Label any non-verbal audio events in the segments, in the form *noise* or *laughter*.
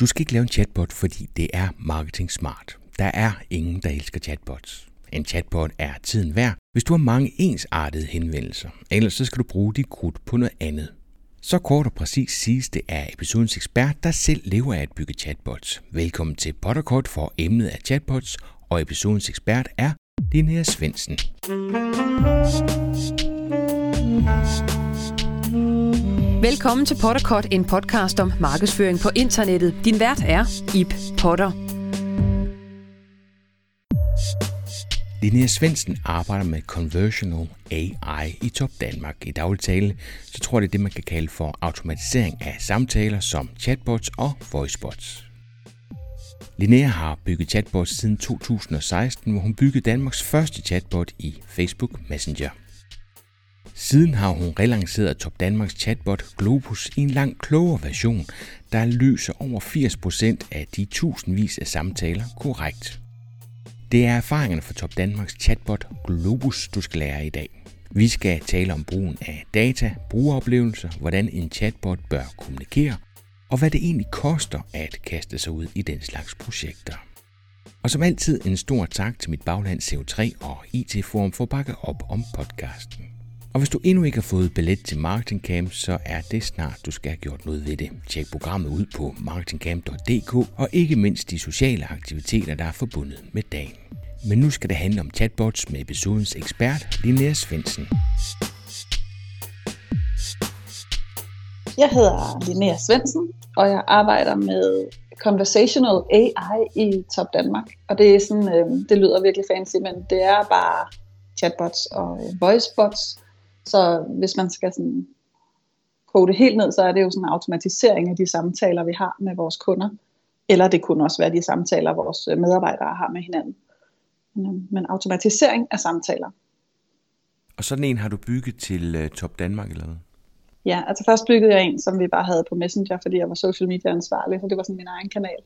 Du skal ikke lave en chatbot, fordi det er marketing smart. Der er ingen, der elsker chatbots. En chatbot er tiden værd, hvis du har mange ensartede henvendelser. Ellers så skal du bruge dit krudt på noget andet. Så kort og præcis siges det af episodens ekspert, der selv lever af at bygge chatbots. Velkommen til Potterkort for emnet af chatbots, og episodens ekspert er Linnea Svendsen. Velkommen til Potterkort, en podcast om markedsføring på internettet. Din vært er Ip Potter. Linnea Svendsen arbejder med Conversional AI i Top Danmark. I daglig tale, så tror jeg, det er det, man kan kalde for automatisering af samtaler som chatbots og voicebots. Linnea har bygget chatbots siden 2016, hvor hun byggede Danmarks første chatbot i Facebook Messenger. Siden har hun relanceret Top Danmarks chatbot Globus i en langt klogere version, der løser over 80% af de tusindvis af samtaler korrekt. Det er erfaringerne fra Top Danmarks chatbot Globus, du skal lære i dag. Vi skal tale om brugen af data, brugeroplevelser, hvordan en chatbot bør kommunikere, og hvad det egentlig koster at kaste sig ud i den slags projekter. Og som altid en stor tak til mit bagland CO3 og IT-forum for at bakke op om podcasten. Og hvis du endnu ikke har fået billet til Marketing Camp, så er det snart, du skal have gjort noget ved det. Tjek programmet ud på marketingcamp.dk og ikke mindst de sociale aktiviteter, der er forbundet med dagen. Men nu skal det handle om chatbots med episodens ekspert, Linnea Svendsen. Jeg hedder Linnea Svendsen, og jeg arbejder med Conversational AI i Top Danmark. Og det er sådan, øh, det lyder virkelig fancy, men det er bare chatbots og øh, voicebots, så hvis man skal sådan kode det helt ned, så er det jo sådan en automatisering af de samtaler, vi har med vores kunder. Eller det kunne også være de samtaler, vores øh, medarbejdere har med hinanden. Men automatisering af samtaler. Og sådan en har du bygget til uh, Top Danmark eller hvad? Ja, altså først byggede jeg en, som vi bare havde på Messenger, fordi jeg var social media ansvarlig, så det var sådan min egen kanal.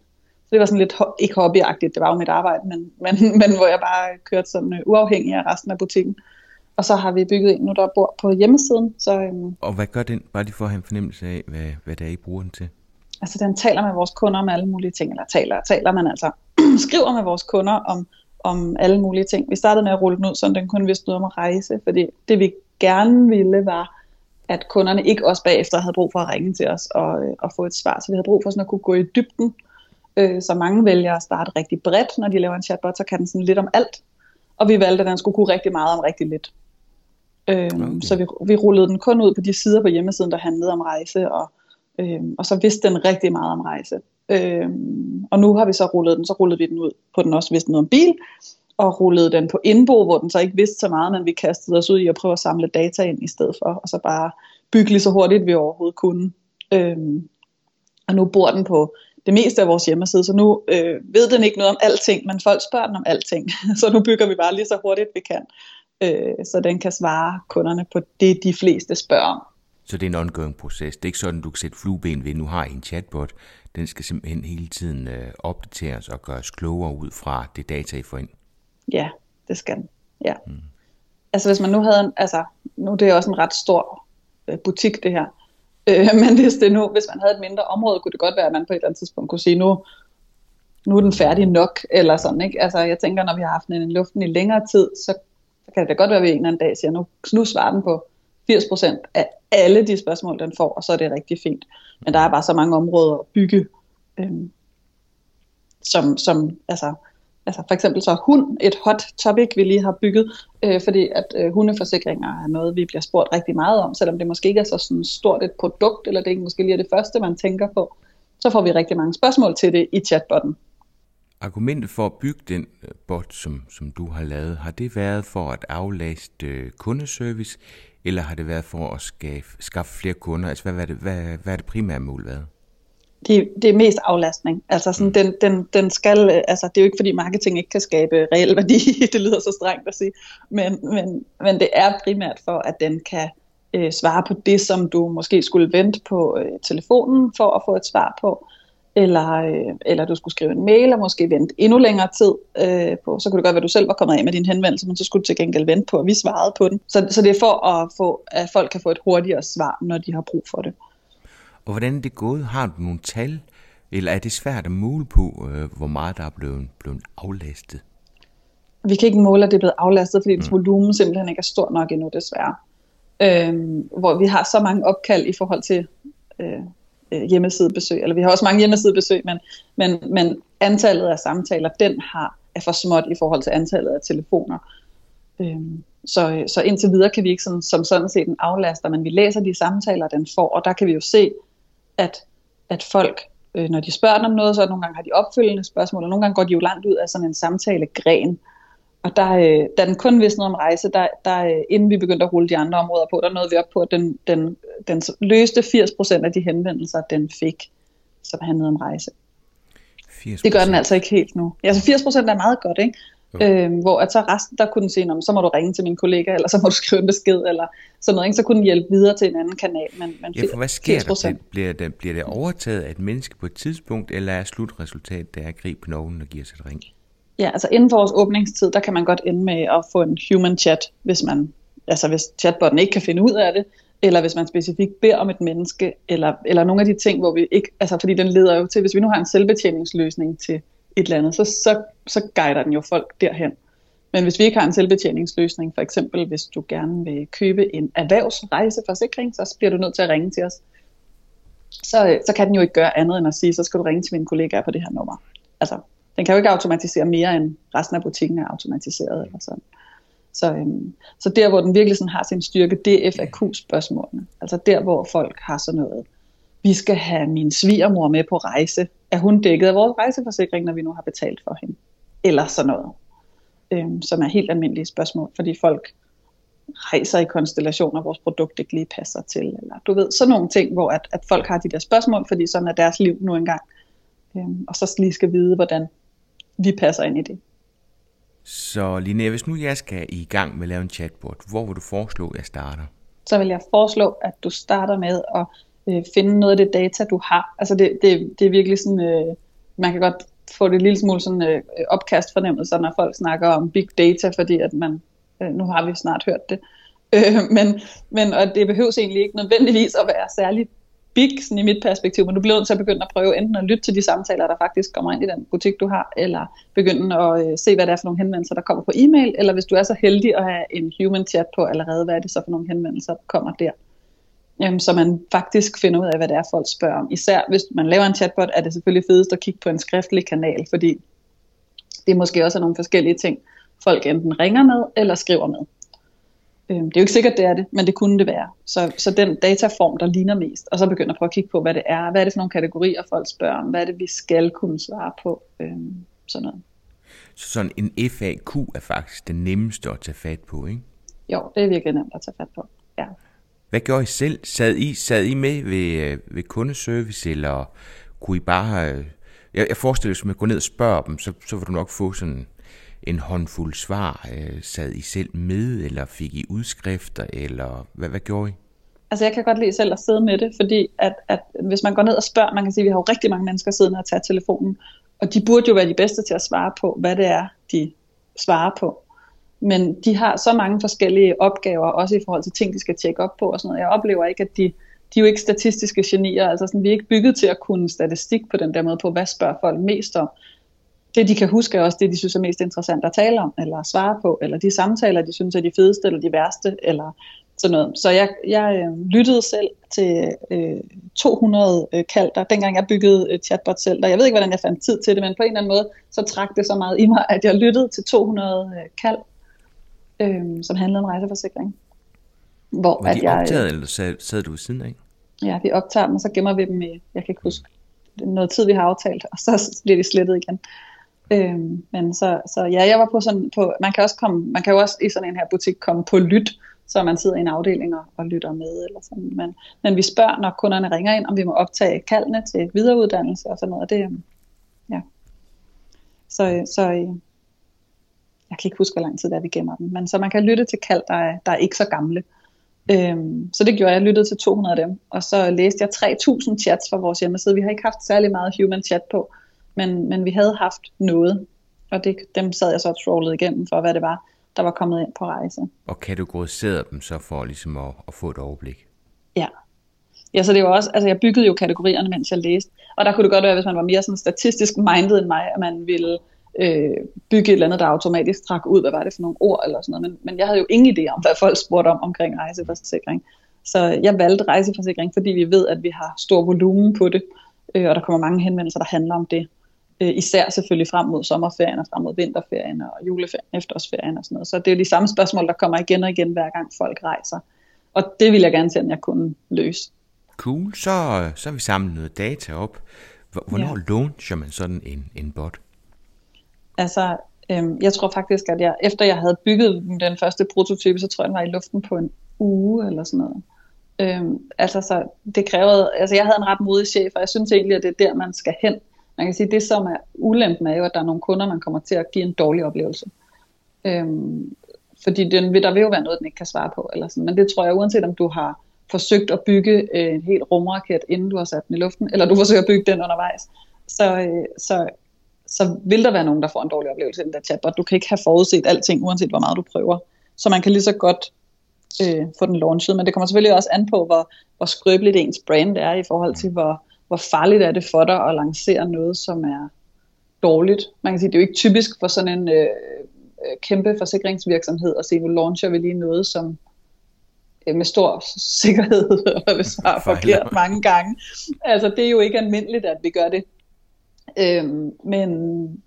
Så det var sådan lidt, ikke hobbyagtigt, det var jo mit arbejde, men, men, *laughs* men hvor jeg bare kørte sådan uafhængig af resten af butikken. Og så har vi bygget en nu, der bor på hjemmesiden. Så, øhm, og hvad gør den, bare lige for at have en fornemmelse af, hvad, hvad det er, I bruger den til? Altså den taler med vores kunder om alle mulige ting, eller taler, taler man altså, *clears throat* skriver med vores kunder om, om alle mulige ting. Vi startede med at rulle den ud, så den kun vidste noget om at rejse, fordi det vi gerne ville var, at kunderne ikke også bagefter havde brug for at ringe til os og, øh, og få et svar. Så vi havde brug for sådan at kunne gå i dybden. Øh, så mange vælger at starte rigtig bredt, når de laver en chatbot, så kan den sådan lidt om alt. Og vi valgte, at den skulle kunne rigtig meget om rigtig lidt. Øhm, okay. Så vi, vi rullede den kun ud på de sider på hjemmesiden, der handlede om rejse, og, øhm, og så vidste den rigtig meget om rejse. Øhm, og nu har vi så rullet den, så rullede vi den ud på den også vidste noget om bil, og rullede den på Indbo, hvor den så ikke vidste så meget, men vi kastede os ud i at prøve at samle data ind i stedet for, og så bare bygge lige så hurtigt vi overhovedet kunne. Øhm, og nu bor den på det meste af vores hjemmeside, så nu øh, ved den ikke noget om alting, men folk spørger den om alting. *laughs* så nu bygger vi bare lige så hurtigt vi kan øh, så den kan svare kunderne på det, de fleste spørger om. Så det er en ongoing proces. Det er ikke sådan, du kan sætte flueben ved, nu har I en chatbot. Den skal simpelthen hele tiden øh, opdateres og gøres klogere ud fra det data, I får ind. Ja, det skal den. Ja. Mm. Altså hvis man nu havde en, altså nu det er også en ret stor øh, butik det her, øh, *laughs* men hvis, det nu, hvis man havde et mindre område, kunne det godt være, at man på et eller andet tidspunkt kunne sige, nu, nu er den færdig nok, eller sådan, ikke? Altså jeg tænker, når vi har haft den i luften i længere tid, så så kan det da godt være, at vi en eller anden dag siger, nu, nu svarer den på 80% af alle de spørgsmål, den får, og så er det rigtig fint. Men der er bare så mange områder at bygge, øhm, som, som altså, altså for eksempel så hund et hot topic, vi lige har bygget, øh, fordi at øh, hundeforsikringer er noget, vi bliver spurgt rigtig meget om, selvom det måske ikke er så sådan stort et produkt, eller det ikke måske lige er det første, man tænker på, så får vi rigtig mange spørgsmål til det i chatbotten. Argumentet for at bygge den øh, bot, som, som du har lavet, har det været for at aflaste øh, kundeservice, eller har det været for at skaffe, skaffe flere kunder? Altså, hvad, hvad, er det, hvad, hvad er det primære mål været? Det, det er mest aflastning. Altså, sådan, mm. den, den, den skal, øh, altså, det er jo ikke fordi marketing ikke kan skabe reel værdi, *laughs* det lyder så strengt at sige, men, men, men det er primært for, at den kan øh, svare på det, som du måske skulle vente på øh, telefonen for at få et svar på eller, øh, eller du skulle skrive en mail og måske vente endnu længere tid øh, på, så kunne det godt være, at du selv var kommet af med din henvendelse, men så skulle du til gengæld vente på, at vi svarede på den. Så, så det er for at, få, at folk kan få et hurtigere svar, når de har brug for det. Og hvordan er det gået? Har du nogle tal Eller er det svært at måle på, øh, hvor meget der er blevet, blevet aflastet? Vi kan ikke måle, at det er blevet aflastet, fordi mm. volumen simpelthen ikke er stor nok endnu, desværre. Øhm, hvor vi har så mange opkald i forhold til øh, øh, hjemmesidebesøg, eller vi har også mange hjemmesidebesøg, men, men, men antallet af samtaler, den har er for småt i forhold til antallet af telefoner. Øhm, så, så indtil videre kan vi ikke sådan, som sådan set en aflaster, men vi læser de samtaler, den får, og der kan vi jo se, at, at folk, øh, når de spørger om noget, så nogle gange har de opfølgende spørgsmål, og nogle gange går de jo langt ud af sådan en samtalegren. Og der, øh, da den kun vidste noget om rejse, der, der, øh, inden vi begyndte at rulle de andre områder på, der nåede vi op på, at den, den, den løste 80% af de henvendelser, den fik, som handlede om rejse. 80%. Det gør den altså ikke helt nu. Altså 80% er meget godt, ikke? Øhm, hvor at så resten, der kunne den sige, så må du ringe til min kollega, eller så må du skrive en besked, eller sådan noget, ikke? så kunne den hjælpe videre til en anden kanal. Men, men ja, for hvad sker 80%. der? Bliver det, bliver det overtaget af et menneske på et tidspunkt, eller er slutresultatet, der er at gribe knoglen og give os et ring? Ja, altså inden for vores åbningstid, der kan man godt ende med at få en human chat, hvis man, altså hvis chatbotten ikke kan finde ud af det, eller hvis man specifikt beder om et menneske, eller, eller nogle af de ting, hvor vi ikke, altså fordi den leder jo til, hvis vi nu har en selvbetjeningsløsning til et eller andet, så, så, så guider den jo folk derhen. Men hvis vi ikke har en selvbetjeningsløsning, for eksempel hvis du gerne vil købe en erhvervsrejseforsikring, så bliver du nødt til at ringe til os. Så, så kan den jo ikke gøre andet end at sige, så skal du ringe til mine kollegaer på det her nummer. Altså, den kan jo ikke automatisere mere, end resten af butikken er automatiseret. Eller sådan. Så, øhm, så der, hvor den virkelig sådan har sin styrke, det er FAQ-spørgsmålene. Altså der, hvor folk har sådan noget, vi skal have min svigermor med på rejse. Er hun dækket af vores rejseforsikring, når vi nu har betalt for hende? Eller sådan noget. Øhm, som er helt almindelige spørgsmål, fordi folk rejser i konstellationer, vores produkt ikke lige passer til. Eller du ved, sådan nogle ting, hvor at, at folk har de der spørgsmål, fordi sådan er deres liv nu engang. Øhm, og så lige skal vide, hvordan vi passer ind i det. Så Linnea, hvis nu jeg skal i gang med at lave en chatbot, hvor vil du foreslå, at jeg starter? Så vil jeg foreslå, at du starter med at øh, finde noget af det data, du har. Altså det, det, det er virkelig sådan, øh, man kan godt få det en lille smule sådan øh, opkast fornemmelse, når folk snakker om big data, fordi at man, øh, nu har vi snart hørt det. Øh, men, men og det behøves egentlig ikke nødvendigvis at være særligt big sådan i mit perspektiv, men du bliver nødt til at begynde at prøve enten at lytte til de samtaler, der faktisk kommer ind i den butik, du har, eller begynde at øh, se, hvad det er for nogle henvendelser, der kommer på e-mail, eller hvis du er så heldig at have en human chat på allerede, hvad er det så for nogle henvendelser, der kommer der. Jamen, så man faktisk finder ud af, hvad det er, folk spørger om. Især hvis man laver en chatbot, er det selvfølgelig fedest at kigge på en skriftlig kanal, fordi det er måske også nogle forskellige ting, folk enten ringer med eller skriver med. Øhm, det er jo ikke sikkert, det er det, men det kunne det være. Så, så den dataform, der ligner mest, og så begynder at prøve at kigge på, hvad det er, hvad er det for nogle kategorier, folk spørger om, hvad er det, vi skal kunne svare på, øhm, sådan noget. Så sådan en FAQ er faktisk det nemmeste at tage fat på, ikke? Jo, det er virkelig nemt at tage fat på, ja. Hvad gjorde I selv? Sad I, sad I med ved, øh, ved kundeservice, eller kunne I bare... Øh, jeg, jeg forestiller mig, at man går ned og spørger dem, så, så vil du nok få sådan en håndfuld svar? Øh, sad I selv med, eller fik I udskrifter, eller hvad, hvad gjorde I? Altså jeg kan godt lide selv at sidde med det, fordi at, at hvis man går ned og spørger, man kan sige, at vi har jo rigtig mange mennesker siddende og tage telefonen, og de burde jo være de bedste til at svare på, hvad det er, de svarer på. Men de har så mange forskellige opgaver, også i forhold til ting, de skal tjekke op på og sådan noget. Jeg oplever ikke, at de, de er jo ikke statistiske genier, altså sådan, vi er ikke bygget til at kunne statistik på den der måde på, hvad spørger folk mest om det de kan huske er også det, de synes er mest interessant at tale om, eller svare på, eller de samtaler, de synes er de fedeste, eller de værste, eller sådan noget. Så jeg, jeg øh, lyttede selv til øh, 200 øh, kald, der dengang jeg byggede øh, chatbot selv, og jeg ved ikke, hvordan jeg fandt tid til det, men på en eller anden måde, så trak det så meget i mig, at jeg lyttede til 200 øh, kald, øh, som handlede om rejseforsikring. Hvor Var de at jeg, optaget, eller sad, sad du siden af? Ja, vi optager dem, og så gemmer vi dem i, jeg kan ikke huske, noget tid, vi har aftalt, og så bliver de slettet igen. Øhm, men så, så ja, jeg var på sådan, på, man kan også komme, man kan jo også i sådan en her butik komme på lyt, så man sidder i en afdeling og, og lytter med, eller sådan. Men, men vi spørger, når kunderne ringer ind, om vi må optage kaldene til videreuddannelse og sådan noget. Det, øhm, ja. Så, øh, så øh, jeg kan ikke huske, hvor lang tid det er, vi gemmer dem. Men så man kan lytte til kald, der er, der er ikke så gamle. Øhm, så det gjorde jeg. Jeg lyttede til 200 af dem. Og så læste jeg 3000 chats fra vores hjemmeside. Vi har ikke haft særlig meget human chat på men, men vi havde haft noget, og det, dem sad jeg så og trollede igennem for, hvad det var, der var kommet ind på rejse. Og kategoriseret dem så for ligesom at, at få et overblik? Ja. Ja, så det var også, altså jeg byggede jo kategorierne, mens jeg læste. Og der kunne det godt være, hvis man var mere sådan statistisk minded end mig, at man ville øh, bygge et eller andet, der automatisk trak ud, hvad var det for nogle ord eller sådan noget. Men, men jeg havde jo ingen idé om, hvad folk spurgte om omkring rejseforsikring. Så jeg valgte rejseforsikring, fordi vi ved, at vi har stor volumen på det, øh, og der kommer mange henvendelser, der handler om det. Øh, især selvfølgelig frem mod sommerferien og frem mod vinterferien og juleferien, efterårsferien og sådan noget. Så det er de samme spørgsmål, der kommer igen og igen, hver gang folk rejser. Og det vil jeg gerne se, at jeg kunne løse. Cool, så, så har vi samlet noget data op. Hvornår ja. launcher man sådan en, en bot? Altså, øhm, jeg tror faktisk, at jeg, efter jeg havde bygget den første prototype, så tror jeg, den var i luften på en uge eller sådan noget. Øhm, altså, så det krævede, altså jeg havde en ret modig chef, og jeg synes egentlig, at det er der, man skal hen. Man kan sige, det som er ulempen er jo, at der er nogle kunder, man kommer til at give en dårlig oplevelse. Øhm, fordi den, der vil jo være noget, den ikke kan svare på. Eller sådan. Men det tror jeg, uanset om du har forsøgt at bygge øh, en helt rumraket, inden du har sat den i luften, eller du forsøger at bygge den undervejs, så, øh, så, så vil der være nogen, der får en dårlig oplevelse i den der chatbot. Du kan ikke have forudset alting, uanset hvor meget du prøver. Så man kan lige så godt øh, få den launchet, men det kommer selvfølgelig også an på, hvor, hvor skrøbeligt ens brand er, i forhold til, hvor, hvor farligt er det for dig at lancere noget, som er dårligt. Man kan sige, det er jo ikke typisk for sådan en øh, øh kæmpe forsikringsvirksomhed at sige, nu launcher vi lige noget, som øh, med stor sikkerhed *laughs* og svarer forkert mange gange. Altså det er jo ikke almindeligt, at vi gør det. Øhm, men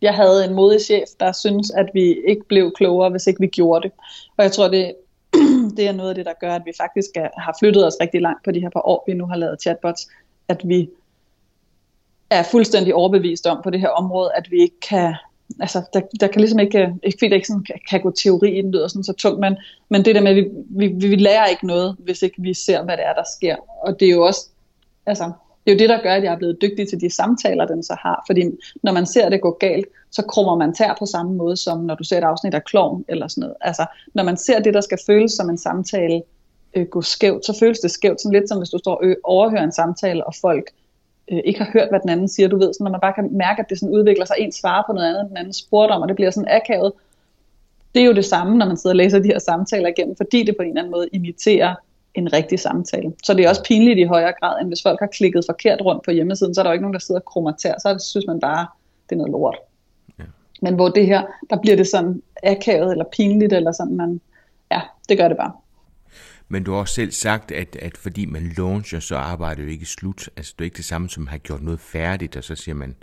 jeg havde en modig chef, der synes, at vi ikke blev klogere, hvis ikke vi gjorde det. Og jeg tror, det, *clears throat* det er noget af det, der gør, at vi faktisk er, har flyttet os rigtig langt på de her par år, vi nu har lavet chatbots, at vi er fuldstændig overbevist om på det her område, at vi ikke kan, altså der, der kan ligesom ikke, ikke fordi der ikke sådan kan, kan gå teori i den, lyder sådan så tungt, men, men det der med, at vi, vi, vi lærer ikke noget, hvis ikke vi ser, hvad det er, der sker. Og det er jo også, altså, det er jo det, der gør, at jeg er blevet dygtig til de samtaler, den så har. Fordi når man ser det gå galt, så krummer man tær på samme måde, som når du ser et afsnit af Klovn eller sådan noget. Altså, når man ser det, der skal føles som en samtale, øh, gå skævt, så føles det skævt. Sådan lidt som hvis du står og overhører en samtale, og folk øh, ikke har hørt, hvad den anden siger. Du ved, sådan, når man bare kan mærke, at det sådan udvikler sig, en svarer på noget andet, den anden spurgte om, og det bliver sådan akavet. Det er jo det samme, når man sidder og læser de her samtaler igennem, fordi det på en eller anden måde imiterer en rigtig samtale. Så det er også pinligt i højere grad, end hvis folk har klikket forkert rundt på hjemmesiden, så er der jo ikke nogen, der sidder og krummer tær, så synes man bare, det er noget lort. Ja. Men hvor det her, der bliver det sådan akavet eller pinligt, eller sådan, man, ja, det gør det bare. Men du har også selv sagt, at, at fordi man launcher, så arbejder det ikke slut. Altså det er ikke det samme som have gjort noget færdigt, og så siger man,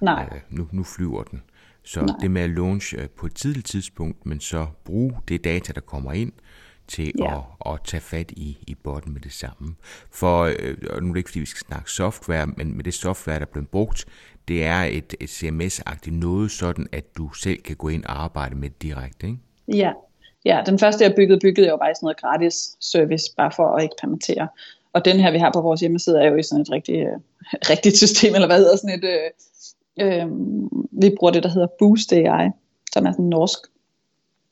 Nej. Øh, nu, nu flyver den. Så Nej. det med at launch øh, på et tidligt tidspunkt, men så bruge det data, der kommer ind, til ja. at, at tage fat i, i botten med det samme. For, øh, og nu er det ikke fordi, vi skal snakke software, men med det software, der er blevet brugt, det er et, et CMS-agtigt noget, sådan at du selv kan gå ind og arbejde med det direkte, ikke? Ja, ja den første jeg byggede, byggede jeg jo bare sådan noget gratis service, bare for at eksperimentere. Og den her, vi har på vores hjemmeside, er jo i sådan et rigtig, øh, *laughs* rigtigt system, eller hvad hedder sådan et, øh, øh, vi bruger det, der hedder Boost AI, som er sådan en norsk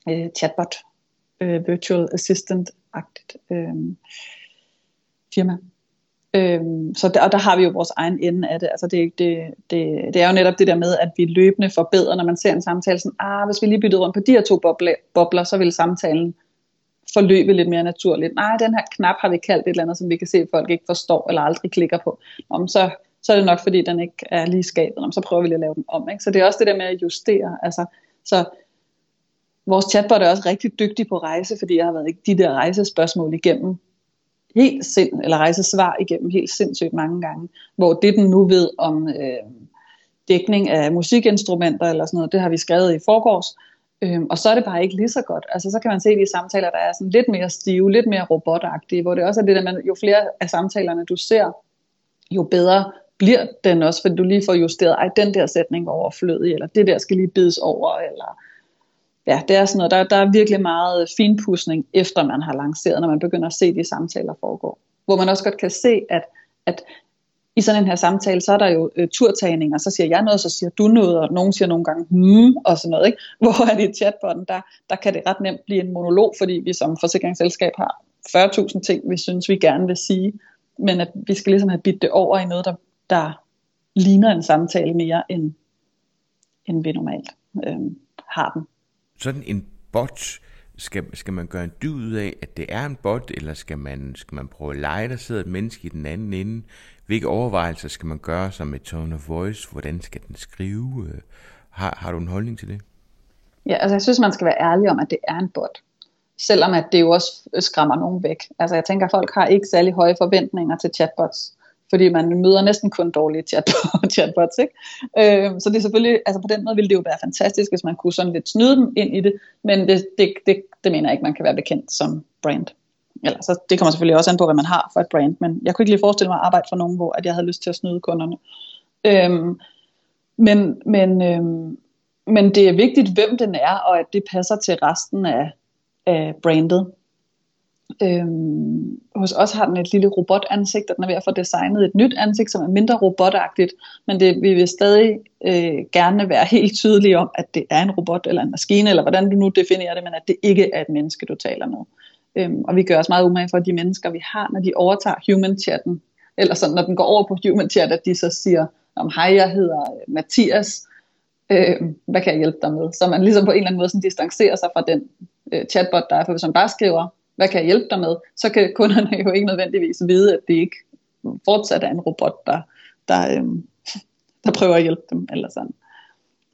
øh, chatbot øh, virtual assistant-agtigt øh, firma. Øhm, så der, og der har vi jo vores egen ende af det. Altså det, det, det, det er jo netop det der med, at vi løbende forbedrer, når man ser en samtale, sådan, ah, hvis vi lige byttede rundt på de her to bobler, bobler så ville samtalen forløbe lidt mere naturligt. Nej, den her knap har vi kaldt et eller andet, som vi kan se, at folk ikke forstår eller aldrig klikker på. Om så, så er det nok, fordi den ikke er lige skabet. Om så prøver vi lige at lave den om. Ikke? Så det er også det der med at justere. Altså, så vores chatbot er også rigtig dygtig på rejse, fordi jeg har været de der rejsespørgsmål igennem helt sind, eller rejse svar igennem helt sindssygt mange gange, hvor det den nu ved om øh, dækning af musikinstrumenter eller sådan noget, det har vi skrevet i forgårs, Øhm, og så er det bare ikke lige så godt. Altså så kan man se de samtaler, der er sådan lidt mere stive, lidt mere robotagtige, hvor det også er det at man, jo flere af samtalerne du ser, jo bedre bliver den også, fordi du lige får justeret, ej den der sætning var overflødig, eller det der skal lige bides over, eller ja, det er sådan noget, der, der er virkelig meget finpudsning, efter man har lanceret, når man begynder at se de samtaler foregå. Hvor man også godt kan se, at, at i sådan en her samtale, så er der jo øh, turtagninger, så siger jeg noget, så siger du noget, og nogen siger nogle gange hmm, og sådan noget, ikke? *laughs* Hvor er det i chatbotten, der, der kan det ret nemt blive en monolog, fordi vi som forsikringsselskab har 40.000 ting, vi synes, vi gerne vil sige, men at vi skal ligesom have bidt det over i noget, der, der ligner en samtale mere, end, end vi normalt øh, har den sådan en bot, skal, skal man gøre en dyd ud af, at det er en bot, eller skal man, skal man prøve at lege, der sidder et menneske i den anden ende? Hvilke overvejelser skal man gøre som med tone of voice? Hvordan skal den skrive? Har, har du en holdning til det? Ja, altså jeg synes, man skal være ærlig om, at det er en bot. Selvom at det jo også skræmmer nogen væk. Altså jeg tænker, at folk har ikke særlig høje forventninger til chatbots fordi man møder næsten kun dårlige *laughs* chatbots, ikke? Øh, så det er selvfølgelig, altså på den måde ville det jo være fantastisk, hvis man kunne sådan lidt snyde dem ind i det, men det, det, det, det mener jeg ikke, man kan være bekendt som brand. Eller, så det kommer selvfølgelig også an på, hvad man har for et brand, men jeg kunne ikke lige forestille mig at arbejde for nogen, hvor at jeg havde lyst til at snyde kunderne. Øhm, men, men, øhm, men det er vigtigt, hvem den er, og at det passer til resten af, af brandet. Øhm, hos os har den et lille robotansigt, og den er ved at få designet et nyt ansigt, som er mindre robotagtigt, men det, vi vil stadig øh, gerne være helt tydelige om, at det er en robot eller en maskine, eller hvordan du nu definerer det, men at det ikke er et menneske, du taler med. Øhm, og vi gør os meget umage for, at de mennesker, vi har, når de overtager human-chatten, eller sådan, når den går over på human-chat, at de så siger, om hej, jeg hedder øh, Mathias, øh, hvad kan jeg hjælpe dig med? Så man ligesom på en eller anden måde sådan distancerer sig fra den øh, chatbot, der er, for hvis man bare skriver, hvad kan jeg hjælpe dig med, så kan kunderne jo ikke nødvendigvis vide, at det ikke fortsat er en robot, der, der, øhm, der prøver at hjælpe dem, eller sådan.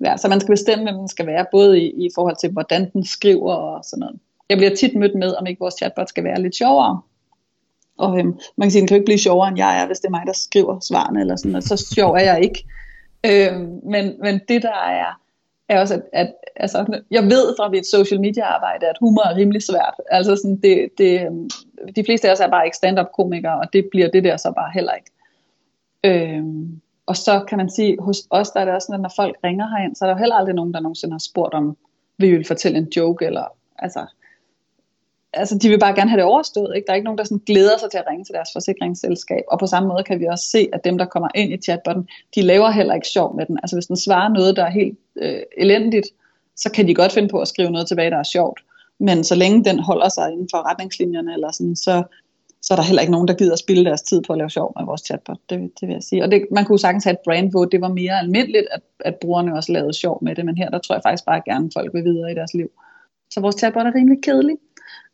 Ja, så man skal bestemme, hvem den skal være, både i, i forhold til, hvordan den skriver og sådan noget. Jeg bliver tit mødt med, om ikke vores chatbot skal være lidt sjovere. Og øhm, man kan sige, den kan jo ikke blive sjovere, end jeg er, hvis det er mig, der skriver svarene, eller sådan noget. Så sjov er jeg ikke. Øhm, men, men det, der er er også, at, at altså, jeg ved fra mit social media arbejde, at humor er rimelig svært. Altså sådan, det, det, øhm, de fleste af os er bare ikke stand-up komikere, og det bliver det der så bare heller ikke. Øhm, og så kan man sige, hos os der er det også sådan, at når folk ringer herind, så er der jo heller aldrig nogen, der nogensinde har spurgt om, vil I vil fortælle en joke, eller altså, altså, de vil bare gerne have det overstået. Ikke? Der er ikke nogen, der sådan glæder sig til at ringe til deres forsikringsselskab. Og på samme måde kan vi også se, at dem, der kommer ind i chatbotten, de laver heller ikke sjov med den. Altså hvis den svarer noget, der er helt øh, elendigt, så kan de godt finde på at skrive noget tilbage, der er sjovt. Men så længe den holder sig inden for retningslinjerne, eller sådan, så, så er der heller ikke nogen, der gider at spille deres tid på at lave sjov med vores chatbot. Det, det vil jeg sige. Og det, man kunne sagtens have et brand, hvor det var mere almindeligt, at, at brugerne også lavede sjov med det. Men her, der tror jeg faktisk bare gerne, at folk vil videre i deres liv. Så vores chatbot er rimelig kedelig.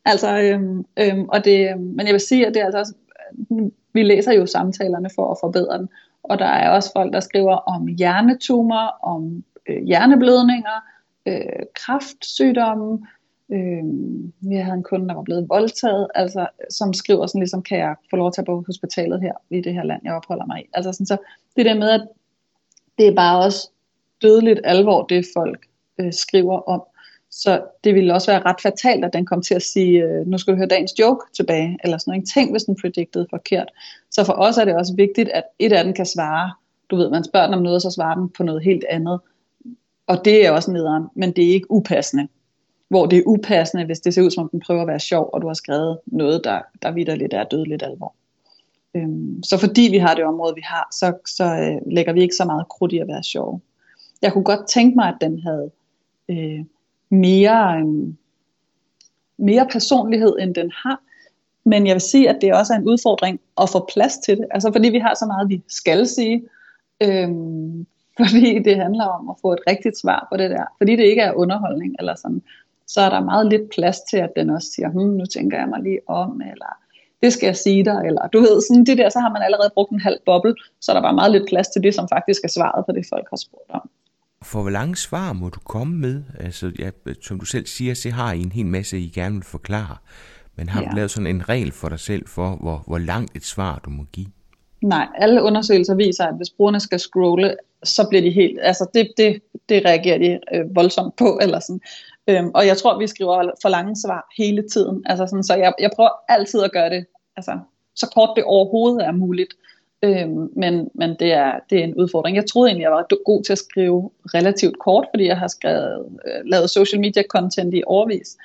Altså, øhm, øhm, og det, men jeg vil sige, at det er altså også, vi læser jo samtalerne for at forbedre den, og der er også folk, der skriver om hjernetumor, om øh, hjerneblødninger, øh, kraftsygdomme, øh, vi havde en kunde, der var blevet voldtaget, altså, som skriver sådan ligesom, kan jeg få lov at tage på hospitalet her, i det her land, jeg opholder mig i. Altså sådan, så det der med, at det er bare også dødeligt alvor, det folk øh, skriver om. Så det ville også være ret fatalt, at den kom til at sige, øh, nu skal du høre dagens joke tilbage, eller sådan noget. Tænk, hvis den predicted forkert. Så for os er det også vigtigt, at et af dem kan svare, du ved, man spørger den om noget, og så svarer den på noget helt andet. Og det er også nederen, men det er ikke upassende. Hvor det er upassende, hvis det ser ud som om den prøver at være sjov, og du har skrevet noget, der, der vider lidt er dødeligt alvor. Øhm, så fordi vi har det område, vi har, så, så øh, lægger vi ikke så meget krudt i at være sjov. Jeg kunne godt tænke mig, at den havde øh, mere, øh, mere personlighed, end den har. Men jeg vil sige, at det også er en udfordring at få plads til det. Altså fordi vi har så meget, vi skal sige. Øhm, *laughs* fordi det handler om at få et rigtigt svar på det der. Fordi det ikke er underholdning eller sådan. Så er der meget lidt plads til, at den også siger, hm, nu tænker jeg mig lige om, eller det skal jeg sige dig, eller du ved, sådan det der, så har man allerede brugt en halv boble, så er der bare meget lidt plads til det, som faktisk er svaret på det, folk har spurgt om. For hvor lange svar må du komme med? Altså, ja, som du selv siger, så har I en hel masse, I gerne vil forklare. Men har ja. du lavet sådan en regel for dig selv for, hvor, hvor langt et svar du må give? Nej, alle undersøgelser viser, at hvis brugerne skal scrolle, så bliver de helt, altså det, det, det reagerer de øh, voldsomt på, eller sådan. Øhm, og jeg tror, vi skriver for lange svar hele tiden. Altså sådan, så jeg, jeg prøver altid at gøre det, altså, så kort det overhovedet er muligt. Øhm, men men det, er, det er en udfordring. Jeg troede egentlig, jeg var god til at skrive relativt kort, fordi jeg har skrevet, øh, lavet social media content i overvis.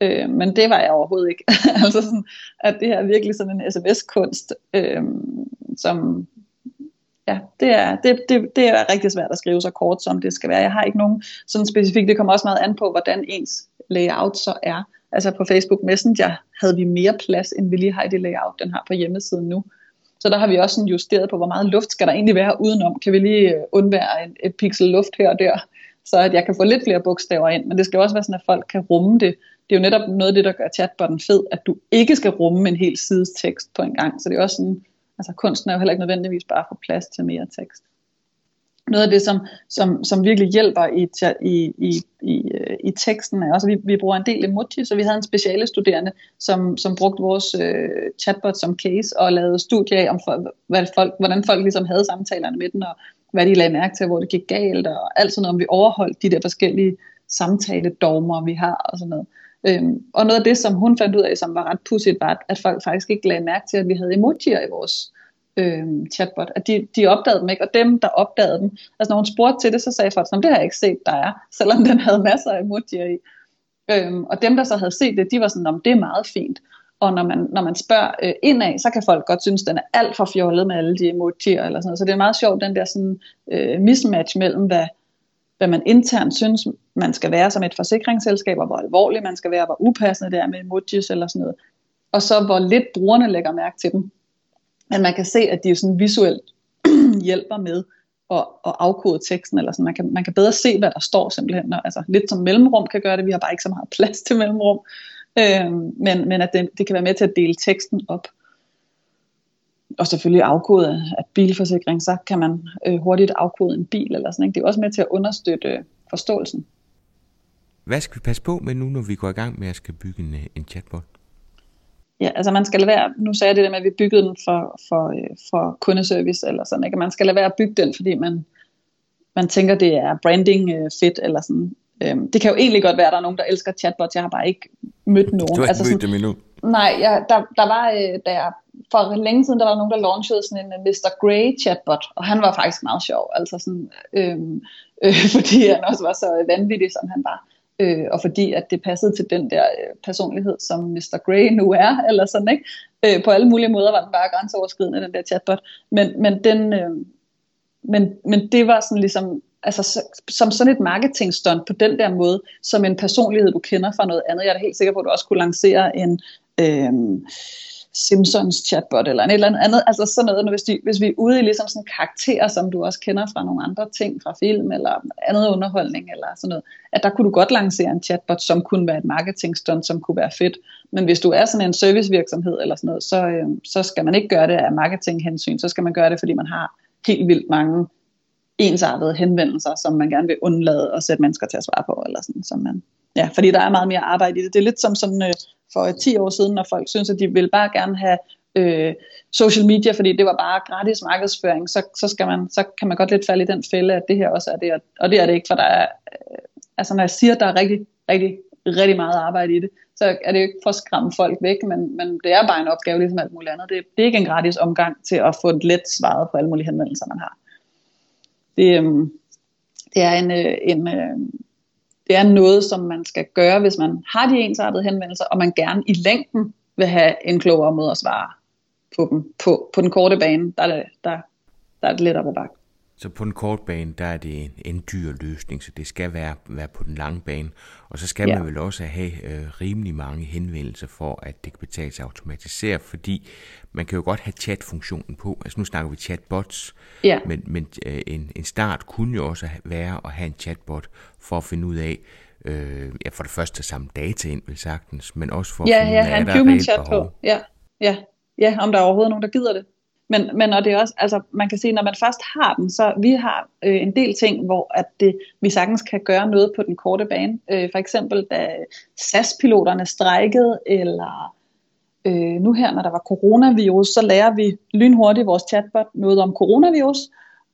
Øh, men det var jeg overhovedet ikke. *laughs* altså sådan, at det er virkelig sådan en sms-kunst, øh, som ja, det er, det, det, det er rigtig svært at skrive så kort, som det skal være. Jeg har ikke nogen sådan specifikt, det kommer også meget an på, hvordan ens layout så er. Altså på Facebook Messenger havde vi mere plads, end vi lige har i det layout, den har på hjemmesiden nu. Så der har vi også sådan justeret på, hvor meget luft skal der egentlig være udenom. Kan vi lige øh, undvære et, et pixel luft her og der, så at jeg kan få lidt flere bogstaver ind. Men det skal også være sådan, at folk kan rumme det. det er jo netop noget af det, der gør chatbotten fed, at du ikke skal rumme en hel sides tekst på en gang. Så det er også sådan, altså kunsten er jo heller ikke nødvendigvis bare at få plads til mere tekst noget af det, som, som, som virkelig hjælper i, i, i, i, i teksten, er også, at vi, vi bruger en del emoji, så vi havde en speciale studerende, som, som brugte vores øh, chatbot som case, og lavede studier af, om for, hvad folk, hvordan folk ligesom havde samtalerne med den, og hvad de lagde mærke til, hvor det gik galt, og alt sådan noget, om vi overholdt de der forskellige samtaledogmer, vi har, og sådan noget. Øhm, og noget af det, som hun fandt ud af, som var ret pudsigt, var, at folk faktisk ikke lagde mærke til, at vi havde emojier i vores øh, chatbot, at de, de opdagede dem ikke, og dem, der opdagede dem, altså når hun spurgte til det, så sagde folk sådan, det har jeg ikke set, der er, *laughs* selvom den havde masser af emojier i. Øhm, og dem, der så havde set det, de var sådan, om det er meget fint. Og når man, når man spørger øh, indad, så kan folk godt synes, den er alt for fjollet med alle de emojier. Eller sådan. Så det er meget sjovt, den der sådan, øh, mismatch mellem, hvad, hvad man internt synes, man skal være som et forsikringsselskab, og hvor alvorlig man skal være, hvor upassende det er med emojis eller sådan noget. Og så hvor lidt brugerne lægger mærke til dem. Men man kan se, at de jo sådan visuelt *clears throat* hjælper med at, at afkode teksten, eller sådan. Man, kan, man kan bedre se, hvad der står simpelthen. Altså, lidt som mellemrum kan gøre det, vi har bare ikke så meget *laughs* plads til mellemrum. Øh, men, men at det, det kan være med til at dele teksten op. Og selvfølgelig afkode at bilforsikring, så kan man øh, hurtigt afkode en bil eller sådan. Ikke? Det er også med til at understøtte øh, forståelsen. Hvad skal vi passe på med nu, når vi går i gang med at skal bygge en, øh, en chatbot? Ja, altså man skal lade være, nu sagde jeg det der med, at vi byggede den for, for, øh, for kundeservice, eller sådan, ikke? man skal lade være at bygge den, fordi man, man tænker, det er branding øh, fedt, eller sådan. Øhm, det kan jo egentlig godt være, at der er nogen, der elsker chatbots, jeg har bare ikke mødt nogen. Du har ikke altså, mødt dem endnu? Nej, jeg, der, der var, øh, der, for længe siden, der var nogen, der launchede sådan en Mr. Grey chatbot, og han var faktisk meget sjov, altså sådan, øhm, *laughs* øh, fordi han også var så vanvittig, som han var øh, og fordi at det passede til den der øh, personlighed, som Mr. Grey nu er, *laughs* eller sådan, ikke? Øh, på alle mulige måder var den bare grænseoverskridende, den der chatbot. Men, men, den, øh, men, men det var sådan ligesom, altså som sådan et marketingstunt på den der måde, som en personlighed, du kender fra noget andet. Jeg er da helt sikker på, at du også kunne lancere en... Øh, Simpsons chatbot eller en eller andet, altså sådan noget, hvis, de, hvis vi er ude i ligesom sådan karakterer, som du også kender fra nogle andre ting, fra film eller andet underholdning eller sådan noget, at der kunne du godt lancere en chatbot, som kunne være et marketingstunt, som kunne være fedt. Men hvis du er sådan en servicevirksomhed eller sådan noget, så, øh, så skal man ikke gøre det af marketinghensyn, så skal man gøre det, fordi man har helt vildt mange ensartede henvendelser, som man gerne vil undlade at sætte mennesker til at svare på, eller sådan, som man, ja, fordi der er meget mere arbejde i det. Det er lidt som sådan, øh, for 10 år siden, når folk synes, at de vil bare gerne have øh, social media, fordi det var bare gratis markedsføring, så, så, skal man, så kan man godt lidt falde i den fælde, at det her også er det, og det er det ikke, for der er, øh, altså når jeg siger, at der er rigtig, rigtig, rigtig meget arbejde i det, så er det jo ikke for at skræmme folk væk, men, men det er bare en opgave, ligesom alt muligt andet. Det, det er ikke en gratis omgang til at få et let svaret på alle mulige henvendelser, man har. Det, øh, det er en, øh, en, øh, det er noget, som man skal gøre, hvis man har de ensartede henvendelser, og man gerne i længden vil have en klogere måde at svare på dem. På, på den korte bane, der er det, der, der er det lidt op ad bakke. Så på den korte bane, der er det en, en dyr løsning, så det skal være, være på den lange bane. Og så skal ja. man vel også have øh, rimelig mange henvendelser for, at det kan betale sig automatisere, fordi man kan jo godt have chat-funktionen på. Altså nu snakker vi chatbots, ja. men, men øh, en, en start kunne jo også være at have en chatbot for at finde ud af, øh, ja, for det første at samle data ind, vil sagtens, men også for at ja, finde ja, ud af, er der chat behov. På. Ja, ja, ja, om der er overhovedet nogen, der gider det. Men, men og det er også, altså, man kan sige, når man først har den, så vi har øh, en del ting, hvor at det, vi sagtens kan gøre noget på den korte bane. Øh, for eksempel, da SAS-piloterne strejkede, eller øh, nu her, når der var coronavirus, så lærer vi lynhurtigt vores chatbot noget om coronavirus,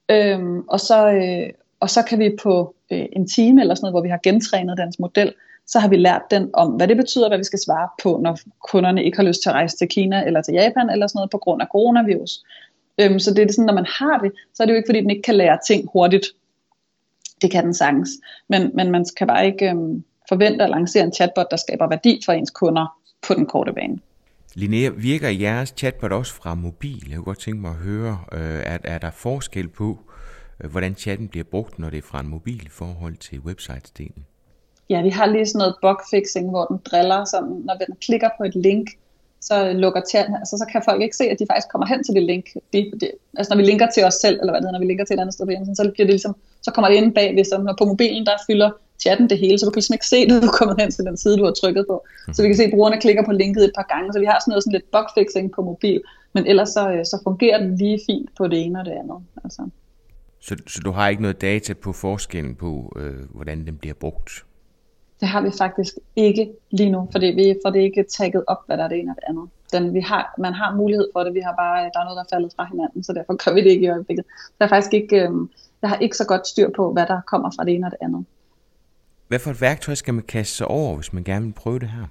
øh, og, så, øh, og så kan vi på øh, en time eller sådan noget, hvor vi har gentrænet dens model, så har vi lært den om, hvad det betyder, hvad vi skal svare på, når kunderne ikke har lyst til at rejse til Kina eller til Japan eller sådan noget på grund af coronavirus. Øhm, så det er sådan, når man har det, så er det jo ikke, fordi den ikke kan lære ting hurtigt. Det kan den sagtens. Men, men man kan bare ikke øhm, forvente at lancere en chatbot, der skaber værdi for ens kunder på den korte bane. Linnea, virker jeres chatbot også fra mobil? Jeg kunne godt tænke mig at høre, øh, er, er der forskel på, øh, Øh, hvordan chatten bliver brugt, når det er fra en mobil i forhold til websitesdelen? ja, vi har lige sådan noget bugfixing, hvor den driller, så når den klikker på et link, så lukker chatten, altså så kan folk ikke se, at de faktisk kommer hen til det link. De, de, altså når vi linker til os selv, eller hvad det hedder, når vi linker til et andet sted på hjemmesiden, så bliver det ligesom, så kommer det ind bagved, så når på mobilen, der fylder chatten det hele, så du kan ligesom ikke se, *laughs* at du er kommet hen til den side, du har trykket på. Så vi kan se, at brugerne klikker på linket et par gange, så vi har sådan noget sådan lidt bugfixing på mobil, men ellers så, øh, så fungerer den lige fint på det ene og det andet. Altså. Så, så du har ikke noget data på forskellen på, øh, hvordan den bliver brugt? Det har vi faktisk ikke lige nu, fordi vi får det ikke tagget op, hvad der er det ene og det andet. Den, vi har, man har mulighed for det, vi har bare, der er noget, der er faldet fra hinanden, så derfor gør vi det ikke i øjeblikket. Der er faktisk ikke, øh, jeg har ikke så godt styr på, hvad der kommer fra det ene og det andet. Hvad for et værktøj skal man kaste sig over, hvis man gerne vil prøve det her?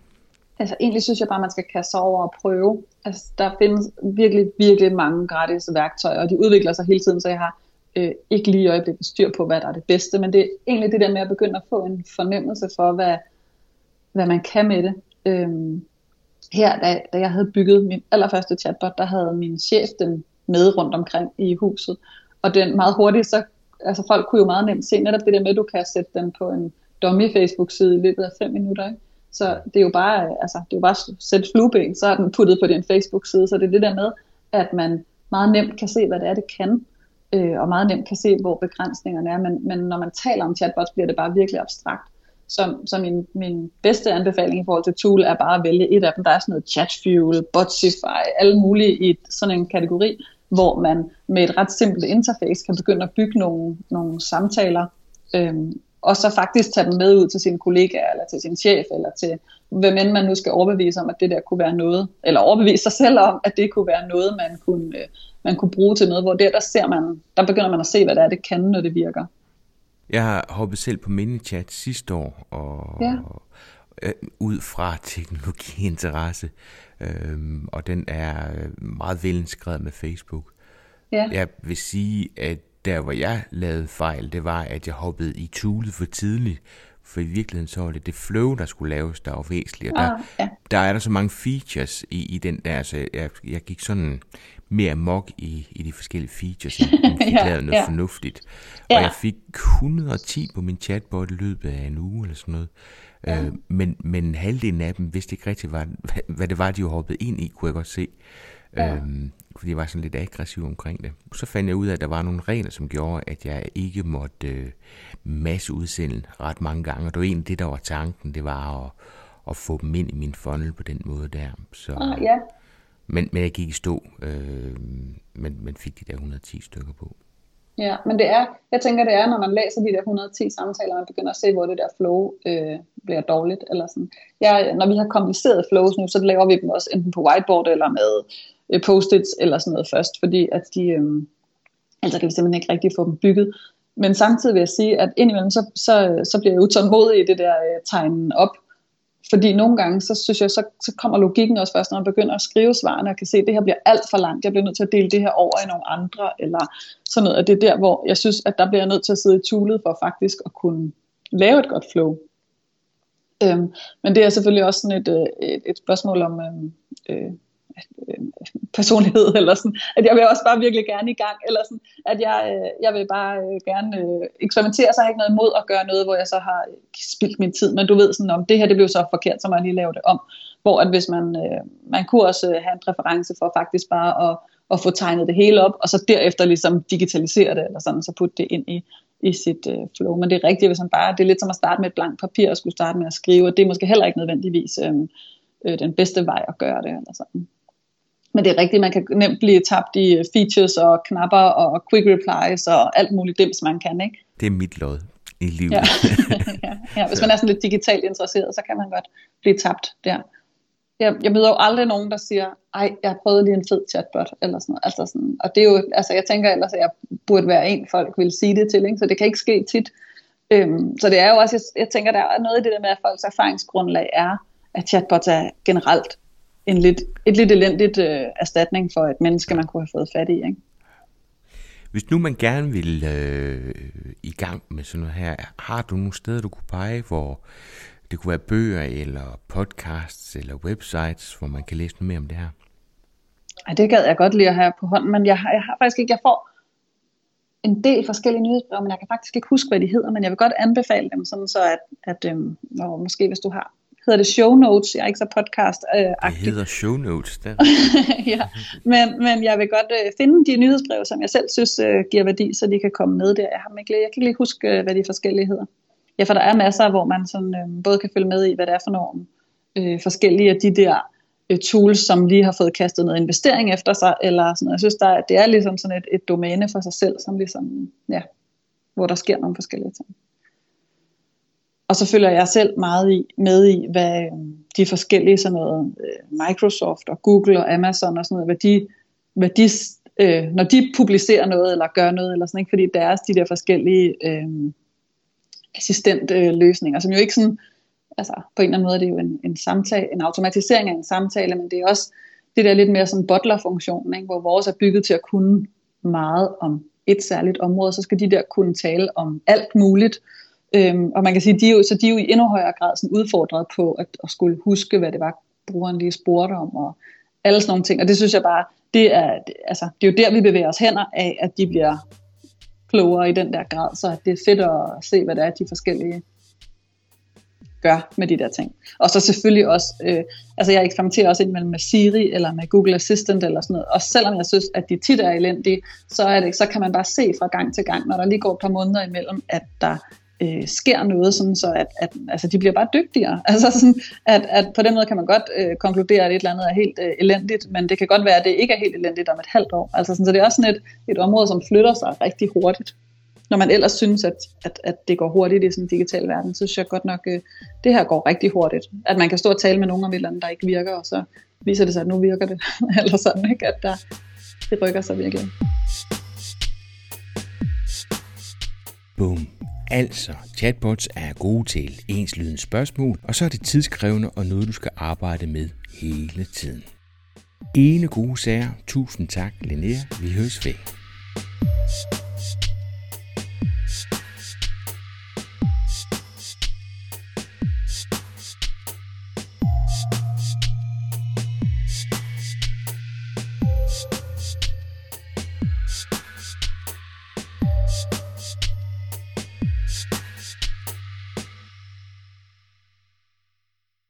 Altså egentlig synes jeg bare, man skal kaste sig over og prøve. Altså der findes virkelig, virkelig mange gratis værktøjer, og de udvikler sig hele tiden, så jeg har øh, ikke lige i øjeblikket styr på, hvad der er det bedste, men det er egentlig det der med at begynde at få en fornemmelse for, hvad, hvad man kan med det. Øhm, her, da, da jeg havde bygget min allerførste chatbot, der havde min chef den med rundt omkring i huset, og den meget hurtigt, så altså folk kunne jo meget nemt se netop det der med, at du kan sætte den på en dummy Facebook-side i løbet af fem minutter, ikke? Så det er jo bare, altså, det er jo bare at sætte flueben, så er den puttet på din Facebook-side. Så det er det der med, at man meget nemt kan se, hvad det er, det kan, øh, og meget nemt kan se, hvor begrænsningerne er. Men, men når man taler om chatbots, bliver det bare virkelig abstrakt. Så, så min, min bedste anbefaling i forhold til tool er bare at vælge et af dem. Der er sådan noget Chatfuel, Botsify, alle mulige i sådan en kategori, hvor man med et ret simpelt interface kan begynde at bygge nogle, nogle samtaler, øhm, og så faktisk tage dem med ud til sine kollegaer, eller til sin chef, eller til hvem end man nu skal overbevise om, at det der kunne være noget, eller overbevise sig selv om, at det kunne være noget, man kunne, øh, man kunne bruge til noget, hvor der, der ser man, der begynder man at se, hvad det er, det kan, når det virker. Jeg har hoppet selv på MiniChat sidste år, og, ja. øh, ud fra teknologiinteresse, øh, og den er meget velintegreret med Facebook. Ja. Jeg vil sige, at der hvor jeg lavede fejl, det var, at jeg hoppede i toolet for tidligt. For i virkeligheden så var det det flow, der skulle laves, der var væsentligt. Og der, ah, ja. der er der så mange features i, i den der, så jeg, jeg gik sådan mere mok i, i de forskellige features, end fik *laughs* ja, lavet noget ja. fornuftigt. Ja. Og jeg fik 110 på min chatbot i løbet af en uge eller sådan noget. Ja. Øh, men, men halvdelen af dem vidste ikke rigtig, hvad, hvad det var, de hoppet ind i, kunne jeg godt se. Ja. Øhm, fordi jeg var sådan lidt aggressiv omkring det. Så fandt jeg ud af, at der var nogle regler, som gjorde, at jeg ikke måtte øh, masse udsende ret mange gange. Og det var egentlig det, der var tanken, det var at, at få dem ind i min funnel på den måde der. Så, ah, ja. men, men jeg gik i stå, øh, men, men fik de der 110 stykker på. Ja, men det er, jeg tænker det er, når man læser de der 110 samtaler, man begynder at se, hvor det der flow øh, bliver dårligt. Eller sådan. Ja, når vi har komplicerede flows nu, så laver vi dem også enten på whiteboard eller med øh, post-its eller sådan noget først, fordi at de, øh, altså kan vi simpelthen ikke rigtig få dem bygget. Men samtidig vil jeg sige, at indimellem så, så, så bliver jeg utålmodig i det der øh, tegnen op, fordi nogle gange, så synes jeg, så, så kommer logikken også først, når man begynder at skrive svarene, og kan se, at det her bliver alt for langt, jeg bliver nødt til at dele det her over i nogle andre, eller sådan noget. Og det er der, hvor jeg synes, at der bliver jeg nødt til at sidde i tulet for faktisk at kunne lave et godt flow. Øhm, men det er selvfølgelig også sådan et, øh, et, et spørgsmål om, øhm, øh, personlighed, *laughs* eller sådan, at jeg vil også bare virkelig gerne i gang, eller sådan, at jeg, øh, jeg vil bare øh, gerne øh, eksperimentere, så har jeg ikke noget imod at gøre noget, hvor jeg så har øh, spildt min tid, men du ved sådan, om det her det blev så forkert, så må jeg lige lave det om, hvor at hvis man, øh, man kunne også øh, have en præference for faktisk bare at, at få tegnet det hele op, og så derefter ligesom digitalisere det, eller sådan, så putte det ind i, i sit øh, flow. Men det er rigtigt, hvis man bare, det er lidt som at starte med et blankt papir og skulle starte med at skrive, og det er måske heller ikke nødvendigvis øh, øh, den bedste vej at gøre det. Eller sådan. Men det er rigtigt, man kan nemt blive tabt i features og knapper og quick replies og alt muligt dims, man kan, ikke? Det er mit lod i livet. Ja. *laughs* ja, ja. Hvis man er sådan lidt digitalt interesseret, så kan man godt blive tabt der. Jeg, jeg møder jo aldrig nogen, der siger, ej, jeg har prøvet lige en fed chatbot, eller sådan noget. Altså sådan, og det er jo, altså jeg tænker ellers, at jeg burde være en, folk vil sige det til, ikke? så det kan ikke ske tit. Øhm, så det er jo også, jeg, jeg tænker, der er noget i det der med, at folks erfaringsgrundlag er, at chatbots er generelt en lidt, et lidt elendigt øh, erstatning for et menneske, man kunne have fået fat i. Ikke? Hvis nu man gerne vil øh, i gang med sådan noget her, har du nogle steder, du kunne pege, hvor det kunne være bøger, eller podcasts, eller websites, hvor man kan læse noget mere om det her? Ej, det gad jeg godt lige at have på hånden, men jeg har, jeg har faktisk ikke, jeg får en del forskellige nyhedsbreve, men jeg kan faktisk ikke huske, hvad de hedder, men jeg vil godt anbefale dem, sådan så at, at øhm, måske hvis du har hedder det show notes, jeg er ikke så podcast øh, Det hedder show notes, der. *laughs* ja, men, men jeg vil godt øh, finde de nyhedsbreve, som jeg selv synes øh, giver værdi, så de kan komme med der. Jeg, har ikke, jeg kan ikke lige huske, øh, hvad de forskellige hedder. ja, for der er masser, hvor man sådan, øh, både kan følge med i, hvad det er for nogle øh, forskellige af de der øh, tools, som lige har fået kastet noget investering efter sig, eller sådan noget. Jeg synes, der, det er ligesom sådan et, et domæne for sig selv, som ligesom, ja, hvor der sker nogle forskellige ting. Og så følger jeg selv meget i, med i, hvad øhm, de forskellige sådan noget, øh, Microsoft og Google og Amazon og sådan noget, hvad de, hvad de øh, når de publicerer noget eller gør noget, eller sådan, ikke? fordi deres de der forskellige øh, assistentløsninger, som jo ikke sådan, altså på en eller anden måde det er jo en, en samtale, en automatisering af en samtale, men det er også det der lidt mere sådan butler-funktion, ikke? hvor vores er bygget til at kunne meget om et særligt område, så skal de der kunne tale om alt muligt, Øhm, og man kan sige, de er jo, så de er jo i endnu højere grad sådan udfordret på at, at skulle huske, hvad det var, brugeren lige spurgte om, og alle sådan nogle ting. Og det synes jeg bare, det er, altså, det er jo der, vi bevæger os hen af, at de bliver klogere i den der grad, så det er fedt at se, hvad det er, de forskellige gør med de der ting. Og så selvfølgelig også, øh, altså jeg eksperimenterer også indimellem med Siri eller med Google Assistant eller sådan noget, og selvom jeg synes, at de tit er elendige, så, er det, så kan man bare se fra gang til gang, når der lige går et par måneder imellem, at der øh, sker noget, sådan så at, at altså, de bliver bare dygtigere. *laughs* Altså sådan, at, at på den måde kan man godt øh, konkludere, at et eller andet er helt øh, elendigt, men det kan godt være, at det ikke er helt elendigt om et halvt år. Altså sådan, så det er også sådan et, et område, som flytter sig rigtig hurtigt. Når man ellers synes, at, at, at det går hurtigt i sådan en digital verden, så synes jeg godt nok, øh, det her går rigtig hurtigt. At man kan stå og tale med nogen om et eller andet, der ikke virker, og så viser det sig, at nu virker det. *laughs* eller sådan, ikke? at der, det rykker sig virkelig. Boom. Altså, chatbots er gode til enslydende spørgsmål, og så er det tidskrævende og noget, du skal arbejde med hele tiden. Ene gode sager. Tusind tak, Linnea. Vi høres ved.